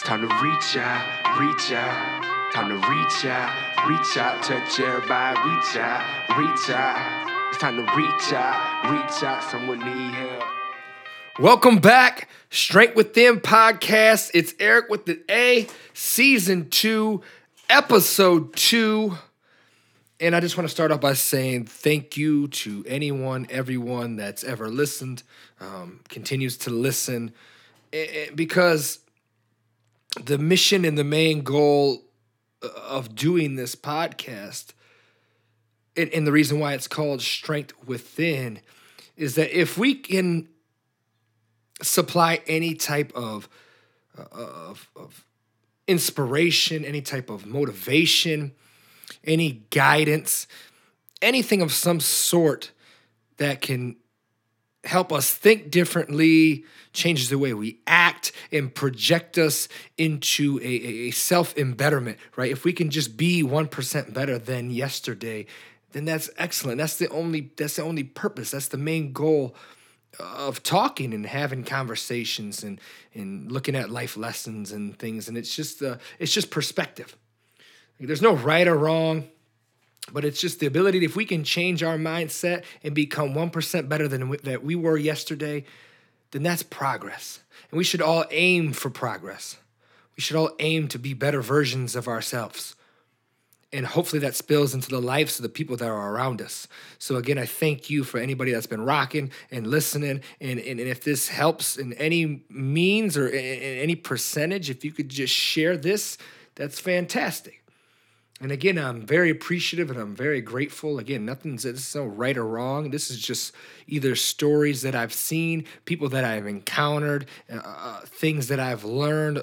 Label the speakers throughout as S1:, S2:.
S1: It's time to reach out, reach out. Time to reach out, reach out, touch everybody, reach out, reach out. It's time to reach out, reach out. Someone need help.
S2: Welcome back, Strength Within podcast. It's Aric with the A, season two, episode two. And I just want to start off by saying thank you to anyone, everyone that's ever listened, um, continues to listen, eh, eh, because the mission and the main goal uh, of doing this podcast, and, and the reason why it's called Strength Within, is that if we can supply any type of, uh, of, of inspiration, any type of motivation, any guidance, anything of some sort that can help us think differently, changes the way we act, and project us into a, a self embetterment, right? If we can just be 1% better than yesterday, then that's excellent. That's the only that's the only purpose. That's the main goal of talking and having conversations and and looking at life lessons and things and it's just uh, it's just perspective there's no right or wrong but it's just the ability if we can change our mindset and become 1% better than we, that we were yesterday then that's progress and we should all aim for progress we should all aim to be better versions of ourselves and hopefully that spills into the lives of the people that are around us. So again, I thank you for anybody that's been rocking and listening. And, and, and if this helps in any means or in, in any percentage, if you could just share this, that's fantastic. And again, I'm very appreciative and I'm very grateful. Again, nothing's this no right or wrong. This is just either stories that I've seen, people that I've encountered, uh, uh things that I've learned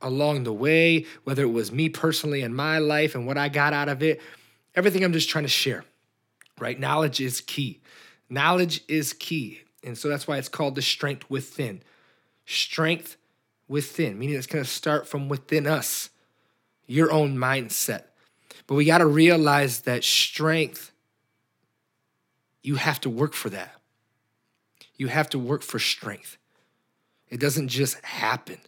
S2: along the way, whether it was me personally in my life and what I got out of it, everything I'm just trying to share, right? Knowledge is key. Knowledge is key. And so that's why it's called the strength within. Strength within, meaning it's going to start from within us, your own mindset. But we got to realize that strength, you have to work for that. You have to work for strength. It doesn't just happen.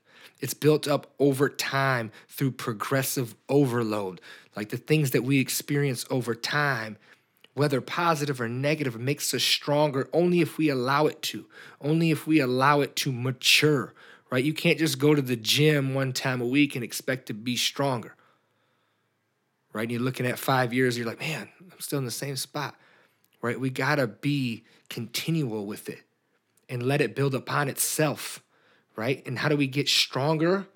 S2: It's built up over time through progressive overload. Like the things that we experience over time, whether positive or negative, makes us stronger only if we allow it to, only if we allow it to mature, right? You can't just go to the gym one time a week and expect to be stronger, right? And you're looking at five years, you're like, man, I'm still in the same spot, right? We gotta be continual with it and let it build upon itself right? And how do we get stronger?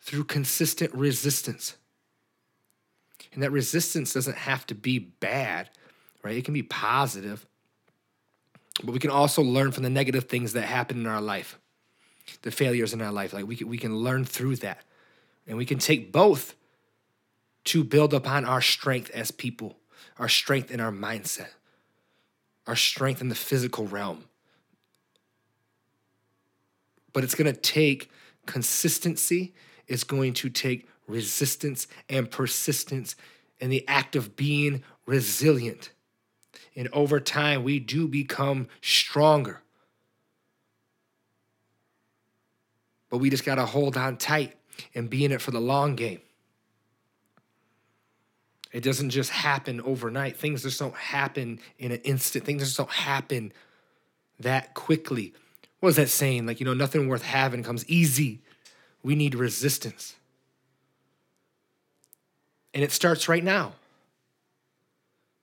S2: Through consistent resistance. And that resistance doesn't have to be bad, right? It can be positive. But we can also learn from the negative things that happen in our life, the failures in our life. Like we can, we can learn through that. And we can take both to build upon our strength as people, our strength in our mindset, our strength in the physical realm, but it's going to take consistency, it's going to take resistance and persistence and the act of being resilient. And over time, we do become stronger. But we just got to hold on tight and be in it for the long game. It doesn't just happen overnight. Things just don't happen in an instant. Things just don't happen that quickly What is that saying? Like, you know, nothing worth having comes easy. We need resistance. And it starts right now.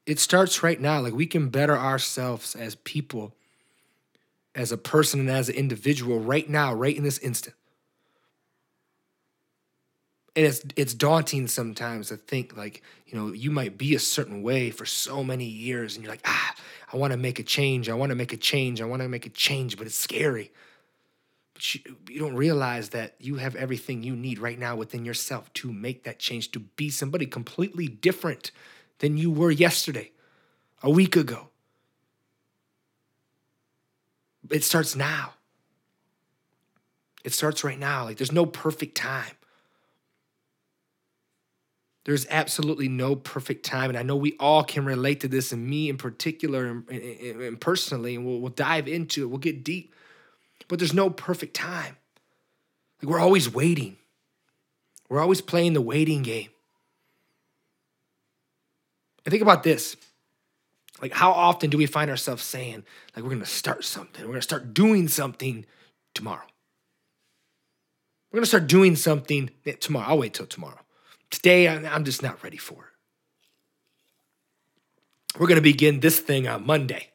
S2: It starts right now. Like, we can better ourselves as people, as a person, and as an individual right now, right in this instant. And it's it's daunting sometimes to think like, you know, you might be a certain way for so many years and you're like, ah, I want to make a change. I want to make a change. I want to make a change, but it's scary. But you, you don't realize that you have everything you need right now within yourself to make that change, to be somebody completely different than you were yesterday, a week ago. It starts now. It starts right now. Like there's no perfect time. There's absolutely no perfect time. And I know we all can relate to this, and me in particular and, and, and personally, and we'll, we'll dive into it, we'll get deep. But there's no perfect time. Like we're always waiting. We're always playing the waiting game. And think about this. Like, how often do we find ourselves saying, like, we're gonna start something, we're gonna start doing something tomorrow? We're gonna start doing something tomorrow. I'll wait till tomorrow. Today, I'm just not ready for it. We're gonna begin this thing on Monday.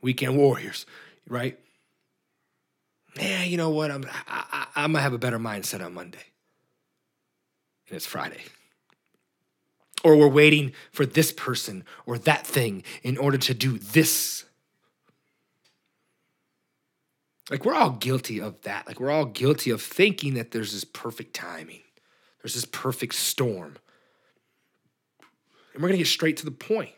S2: Weekend Warriors, right? Yeah, you know what? I'm I, I, I'm gonna have a better mindset on Monday, and it's Friday or we're waiting for this person or that thing in order to do this. Like, we're all guilty of that. Like, we're all guilty of thinking that there's this perfect timing, there's this perfect storm. And we're gonna get straight to the point.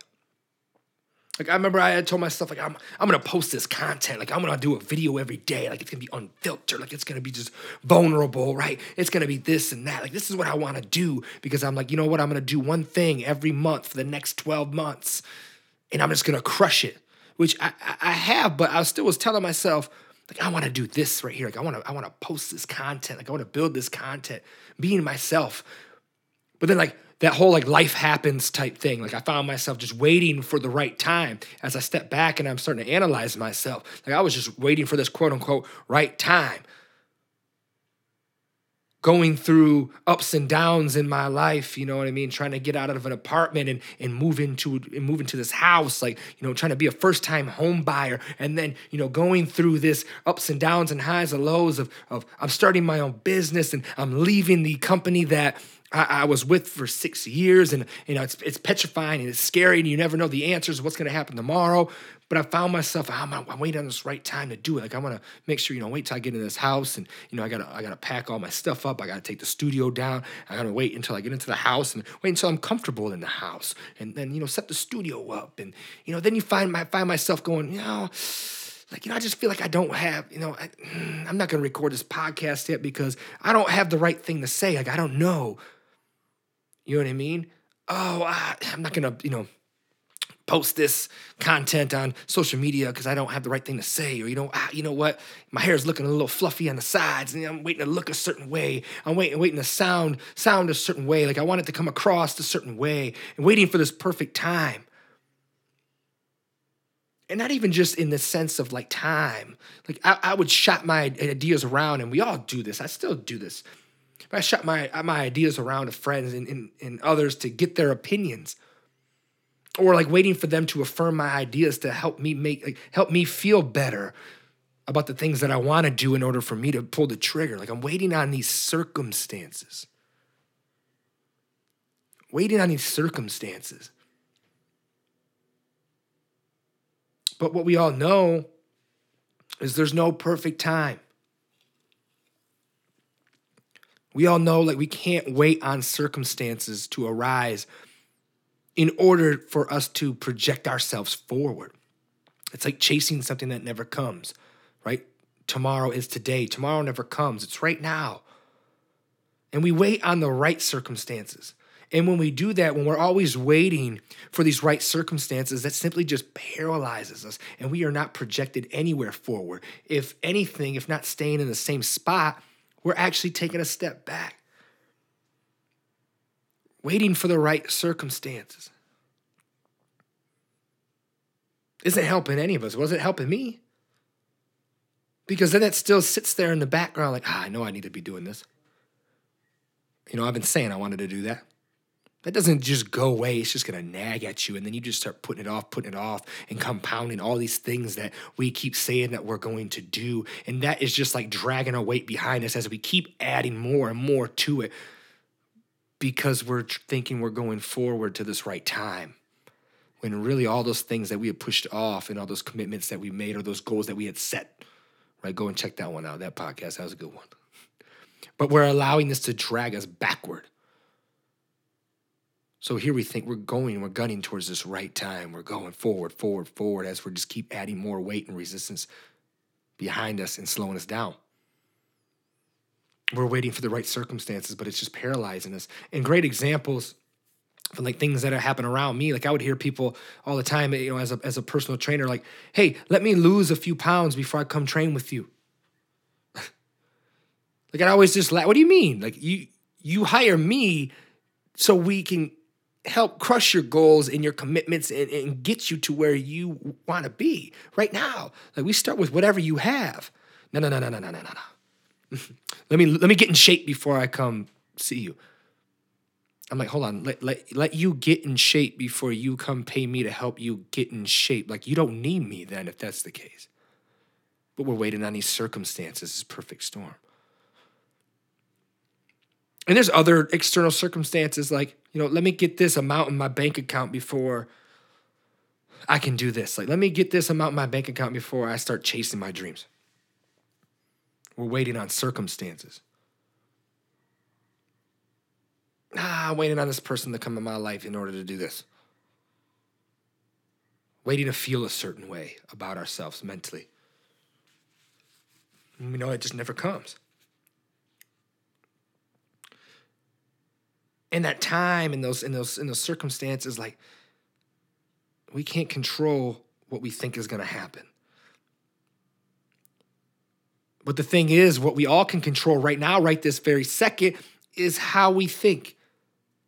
S2: Like I remember I had told myself, like, I'm I'm gonna post this content, like I'm gonna do a video every day, like it's gonna be unfiltered, like it's gonna be just vulnerable, right? It's gonna be this and that. Like this is what I wanna do because I'm like, you know what, I'm gonna do one thing every month for the next 12 months, and I'm just gonna crush it. Which I, I have, but I still was telling myself, like, I wanna do this right here. Like I wanna, I wanna post this content, like I wanna build this content, being myself. But then like that whole like life happens type thing. Like I found myself just waiting for the right time as I step back and I'm starting to analyze myself. Like I was just waiting for this quote unquote right time. Going through ups and downs in my life, you know what I mean? Trying to get out of an apartment and, and move into and move into this house, like, you know, trying to be a first-time home buyer. And then, you know, going through this ups and downs and highs and lows of, of I'm starting my own business and I'm leaving the company that I, I, was with for six years, and you know it's it's petrifying and it's scary, and you never know the answers, what's going to happen tomorrow. But I found myself, ah, I'm, I'm waiting on this right time to do it. Like I want to make sure, you know, wait till I get in this house, and you know, I gotta I gotta pack all my stuff up. I gotta take the studio down. I gotta wait until I get into the house, and wait until I'm comfortable in the house, and then you know, set the studio up, and you know, then you find my find myself going, you know like you know i just feel like i don't have you know I, am not going to record this podcast yet because i don't have the right thing to say like i don't know you know what I mean? Oh, I, I'm not gonna, you know, post this content on social media because I don't have the right thing to say, or you know, ah, you know what, my hair is looking a little fluffy on the sides, and I'm waiting to look a certain way. I'm waiting, waiting to sound sound a certain way, like I want it to come across a certain way, and waiting for this perfect time. And not even just in the sense of like time. Like I, I would shop my ideas around, and we all do this. I still do this But I shop my my ideas around to friends and, and, and others to get their opinions, or like waiting for them to affirm my ideas to help me make like, help me feel better about the things that I want to do in order for me to pull the trigger. Like I'm waiting on these circumstances. Waiting on these circumstances. But what we all know is there's no perfect time. We all know like we can't wait on circumstances to arise in order for us to project ourselves forward. It's like chasing something that never comes, right? Tomorrow is today. Tomorrow never comes. It's right now. And we wait on the right circumstances. And when we do that, when we're always waiting for these right circumstances, that simply just paralyzes us and we are not projected anywhere forward. If anything, if not staying in the same spot, we're actually taking a step back, waiting for the right circumstances. Isn't helping any of us. Wasn't helping me. Because then it still sits there in the background, like, ah, I know I need to be doing this. You know, I've been saying I wanted to do that. That doesn't just go away. It's just going to nag at you. And then you just start putting it off, putting it off, and compounding all these things that we keep saying that we're going to do. And that is just like dragging our weight behind us as we keep adding more and more to it because we're thinking we're going forward to this right time. When really all those things that we had pushed off and all those commitments that we made or those goals that we had set, right? Go and check that one out. That podcast, that was a good one. But we're allowing this to drag us backward so here we think we're going, we're gunning towards this right time. We're going forward, forward, forward as we just keep adding more weight and resistance behind us and slowing us down. We're waiting for the right circumstances, but it's just paralyzing us. And great examples from like things that happen around me. Like I would hear people all the time, you know, as a as a personal trainer, like, hey, let me lose a few pounds before I come train with you. Like I always just laugh. What do you mean? Like you you hire me so we can help crush your goals and your commitments and, and get you to where you want to be right now. Like we start with whatever you have. No, no, no, no, no, no, no, no. Let me let me get in shape before I come see you. I'm like, hold on, let, let, let you get in shape before you come pay me to help you get in shape. Like, you don't need me then if that's the case. But we're waiting on these circumstances, this perfect storm. And there's other external circumstances like, you know, let me get this amount in my bank account before I can do this. Like, let me get this amount in my bank account before I start chasing my dreams. We're waiting on circumstances. Ah, I'm waiting on this person to come in my life in order to do this. Waiting to feel a certain way about ourselves mentally. And we know it just never comes. in that time in those in those in those circumstances like we can't control what we think is going to happen but the thing is what we all can control right now right this very second is how we think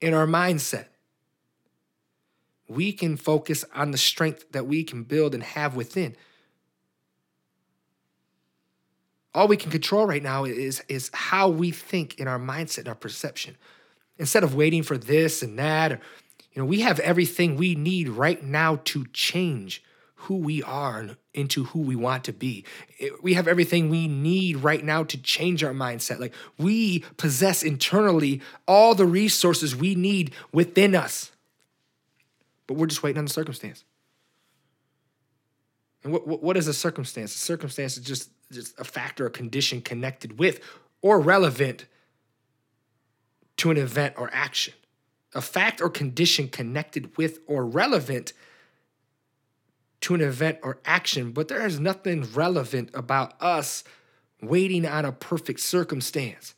S2: in our mindset. We can focus on the strength that we can build and have within. All we can control right now is, is how we think in our mindset and our perception. Instead of waiting for this and that or, you know we have everything we need right now to change who we are into who we want to be. We have everything we need right now to change our mindset. Like we possess internally all the resources we need within us. But we're just waiting on the circumstance. And what, what, what is a circumstance? A circumstance is just just a factor or condition connected with or relevant to an event or action, a fact or condition connected with or relevant to an event or action, but there is nothing relevant about us waiting on a perfect circumstance.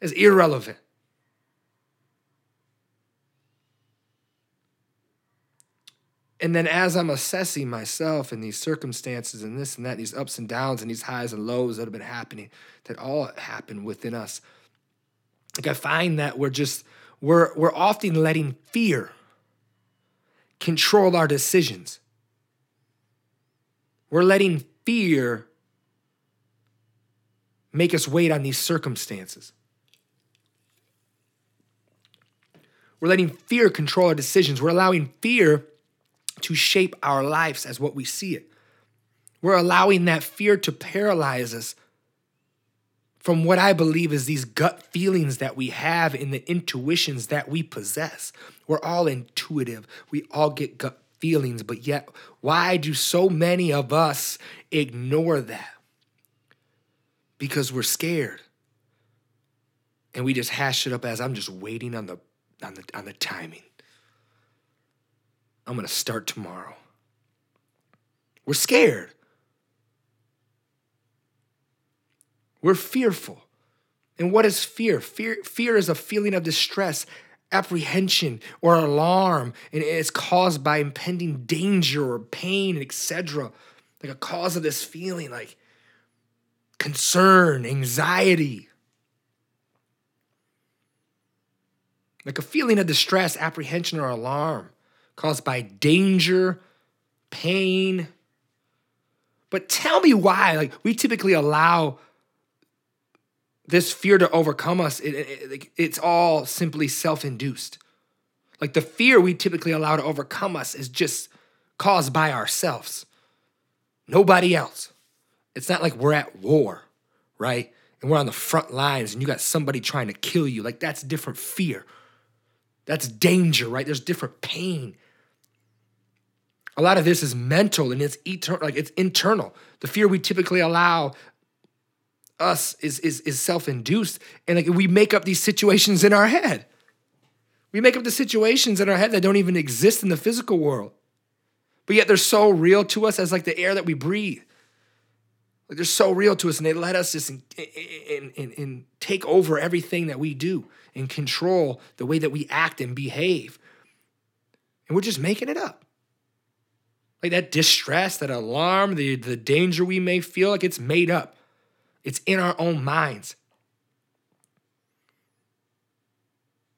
S2: It's irrelevant. And then as I'm assessing myself and these circumstances and this and that, these ups and downs and these highs and lows that have been happening, that all happen within us like I find that we're just we're we're often letting fear control our decisions. We're letting fear make us wait on these circumstances. We're letting fear control our decisions. We're allowing fear to shape our lives as what we see it. We're allowing that fear to paralyze us from what I believe is these gut feelings that we have in the intuitions that we possess. We're all intuitive. We all get gut feelings, but yet, why do so many of us ignore that? Because we're scared. And we just hash it up as I'm just waiting on the on the on the timing. I'm gonna start tomorrow. We're scared. We're fearful. And what is fear? Fear, fear is a feeling of distress, apprehension, or alarm, and it's caused by impending danger or pain, etc. Like a cause of this feeling, like concern, anxiety. Like a feeling of distress, apprehension, or alarm caused by danger, pain. But tell me why, like, we typically allow this fear to overcome us, it, it, it's all simply self induced. Like the fear we typically allow to overcome us is just caused by ourselves, nobody else. It's not like we're at war, right? And we're on the front lines and you got somebody trying to kill you. Like that's different fear. That's danger, right? There's different pain. A lot of this is mental and it's eternal, like it's internal. The fear we typically allow us is is is self-induced. And like we make up these situations in our head. We make up the situations in our head that don't even exist in the physical world. But yet they're so real to us as like the air that we breathe. Like they're so real to us and they let us just in, in, in, in take over everything that we do and control the way that we act and behave. And we're just making it up. Like that distress that alarm the, the danger we may feel like it's made up it's in our own minds.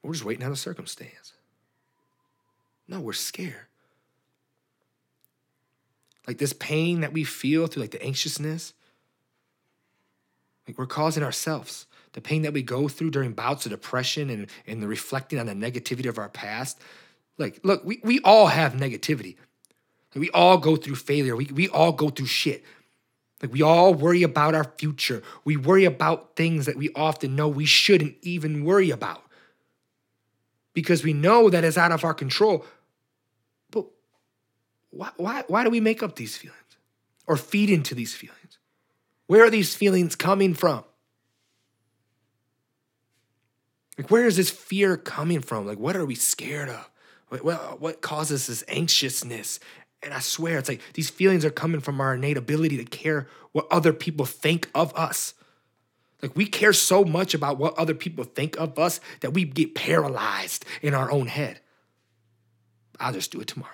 S2: We're just waiting on a circumstance. No, we're scared. Like this pain that we feel through like the anxiousness, like we're causing ourselves. The pain that we go through during bouts of depression and, and the reflecting on the negativity of our past. Like, look, we, we all have negativity. Like we all go through failure. We, we all go through shit. Like we all worry about our future. We worry about things that we often know we shouldn't even worry about because we know that it's out of our control. But why, why, why do we make up these feelings or feed into these feelings? Where are these feelings coming from? Like, where is this fear coming from? Like, what are we scared of? What, what causes this anxiousness and I swear, it's like these feelings are coming from our innate ability to care what other people think of us. Like we care so much about what other people think of us that we get paralyzed in our own head. I'll just do it tomorrow.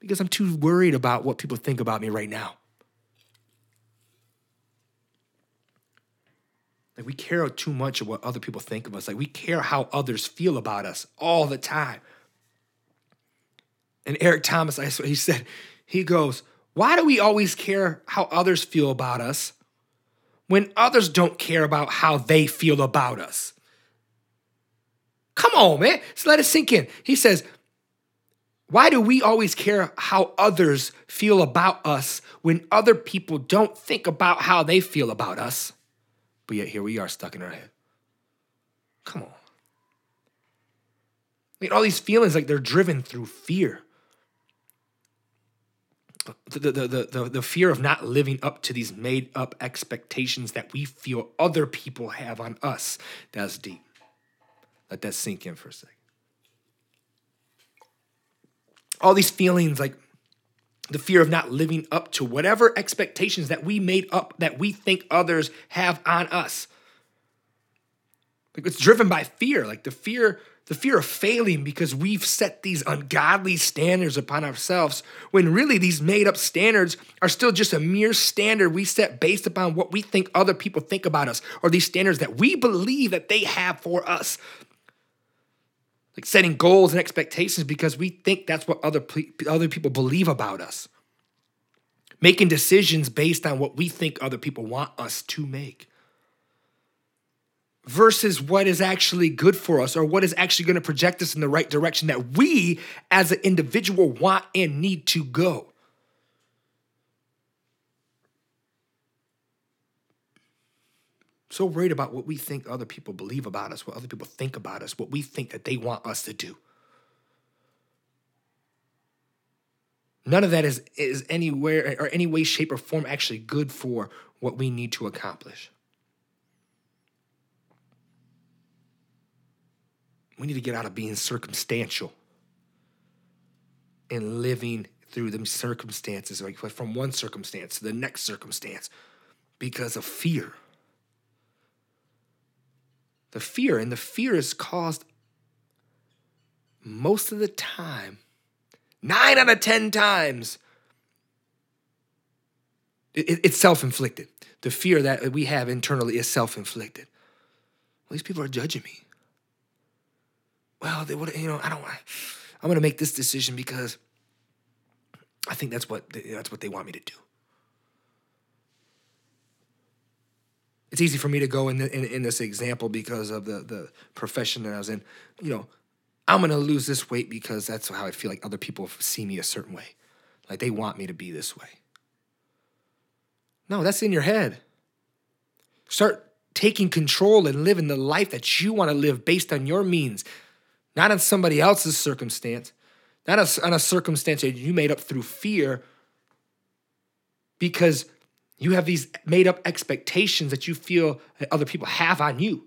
S2: Because I'm too worried about what people think about me right now. Like we care too much of what other people think of us. Like we care how others feel about us all the time. And Eric Thomas, I swear, he said, he goes, Why do we always care how others feel about us when others don't care about how they feel about us? Come on, man. Just let it sink in. He says, Why do we always care how others feel about us when other people don't think about how they feel about us? But yet here we are stuck in our head. Come on. I mean, all these feelings like they're driven through fear the, the, the, the, fear of not living up to these made up expectations that we feel other people have on us. That's deep. Let that sink in for a second. All these feelings like the fear of not living up to whatever expectations that we made up that we think others have on us. Like it's driven by fear, like the fear the fear of failing because we've set these ungodly standards upon ourselves when really these made up standards are still just a mere standard we set based upon what we think other people think about us or these standards that we believe that they have for us. Like setting goals and expectations because we think that's what other other people believe about us. Making decisions based on what we think other people want us to make versus what is actually good for us or what is actually going to project us in the right direction that we as an individual want and need to go. So worried about what we think other people believe about us, what other people think about us, what we think that they want us to do. None of that is, is anywhere or any way, shape, or form actually good for what we need to accomplish. We need to get out of being circumstantial and living through the circumstances, like from one circumstance to the next circumstance, because of fear. The fear, and the fear is caused most of the time, nine out of 10 times, it, it's self inflicted. The fear that we have internally is self inflicted. Well, these people are judging me well, they would, you know, I don't want. I'm going to make this decision because I think that's what that's what they want me to do. It's easy for me to go in, the, in, in this example because of the the profession that I was in. You know, I'm going to lose this weight because that's how I feel like other people see me a certain way, like they want me to be this way. No, that's in your head. Start taking control and living the life that you want to live based on your means, not on somebody else's circumstance, not on a circumstance that you made up through fear because you have these made up expectations that you feel that other people have on you.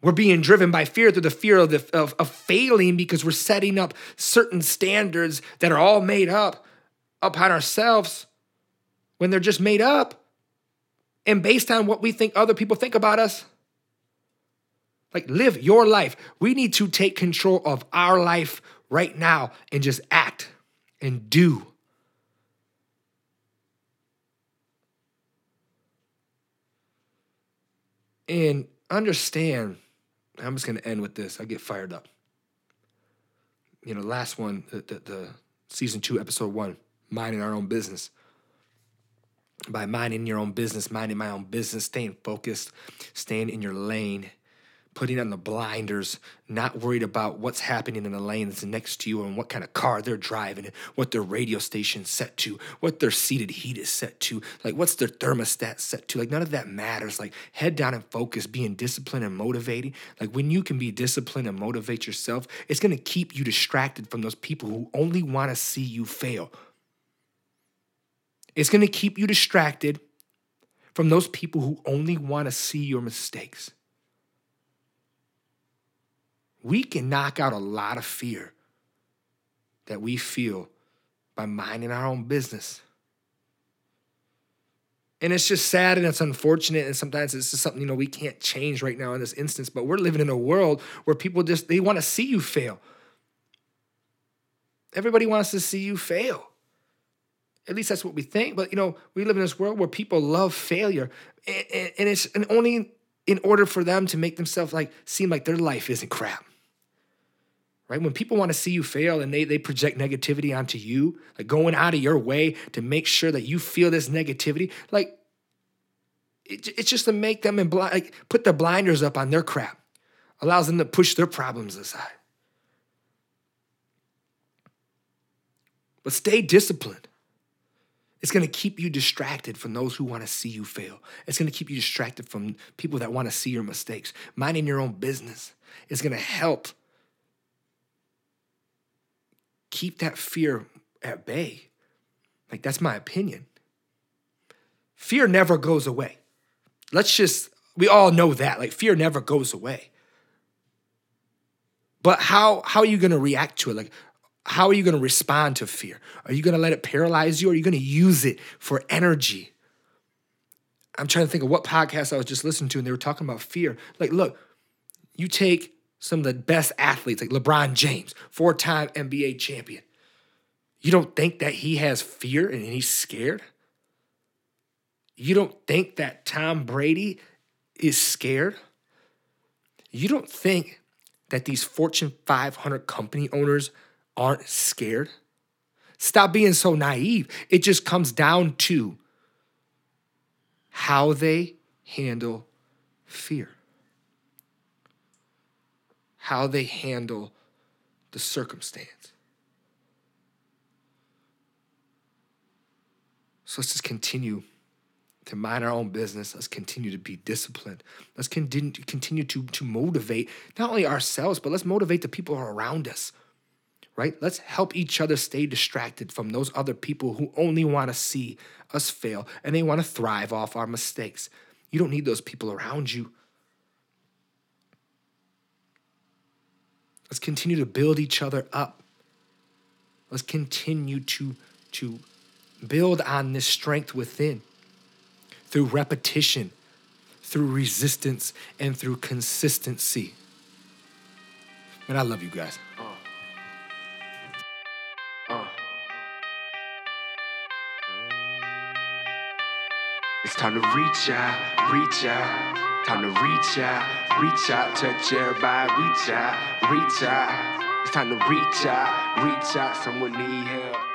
S2: We're being driven by fear through the fear of, the, of, of failing because we're setting up certain standards that are all made up upon ourselves when they're just made up and based on what we think other people think about us. Like, live your life. We need to take control of our life right now and just act and do. And understand. I'm just going to end with this. I get fired up. You know, last one, the, the, the season two, episode one, minding our own business. By minding your own business, minding my own business, staying focused, staying in your lane, putting on the blinders, not worried about what's happening in the lanes next to you and what kind of car they're driving what their radio station's set to, what their seated heat is set to, like what's their thermostat set to. Like none of that matters. Like head down and focus, being disciplined and motivating. Like when you can be disciplined and motivate yourself, it's gonna keep you distracted from those people who only wanna see you fail. It's gonna keep you distracted from those people who only wanna see your mistakes we can knock out a lot of fear that we feel by minding our own business. And it's just sad and it's unfortunate. And sometimes it's just something, you know, we can't change right now in this instance. But we're living in a world where people just, they want to see you fail. Everybody wants to see you fail. At least that's what we think. But, you know, we live in this world where people love failure. And, and it's and only in order for them to make themselves like seem like their life isn't crap right? When people want to see you fail and they, they project negativity onto you, like going out of your way to make sure that you feel this negativity, like it, it's just to make them and like put the blinders up on their crap, allows them to push their problems aside. But stay disciplined. It's going to keep you distracted from those who want to see you fail. It's going to keep you distracted from people that want to see your mistakes. Minding your own business is going to help keep that fear at bay. Like, that's my opinion. Fear never goes away. Let's just, we all know that. Like, fear never goes away. But how, how are you going to react to it? Like, how are you going to respond to fear? Are you going to let it paralyze you or are you going to use it for energy? I'm trying to think of what podcast I was just listening to and they were talking about fear. Like, look, you take some of the best athletes, like LeBron James, four time NBA champion. You don't think that he has fear and he's scared? You don't think that Tom Brady is scared? You don't think that these Fortune 500 company owners aren't scared? Stop being so naive. It just comes down to how they handle fear how they handle the circumstance. So let's just continue to mind our own business. Let's continue to be disciplined. Let's continue, continue to, to motivate not only ourselves, but let's motivate the people around us, right? Let's help each other stay distracted from those other people who only want to see us fail and they want to thrive off our mistakes. You don't need those people around you. Let's continue to build each other up. Let's continue to, to build on this strength within through repetition, through resistance, and through consistency. Man, I love you guys. Uh. Uh.
S1: It's time to reach out, reach out. Time to reach out, reach out, touch everybody, reach out, reach out. It's time to reach out, reach out, someone need help.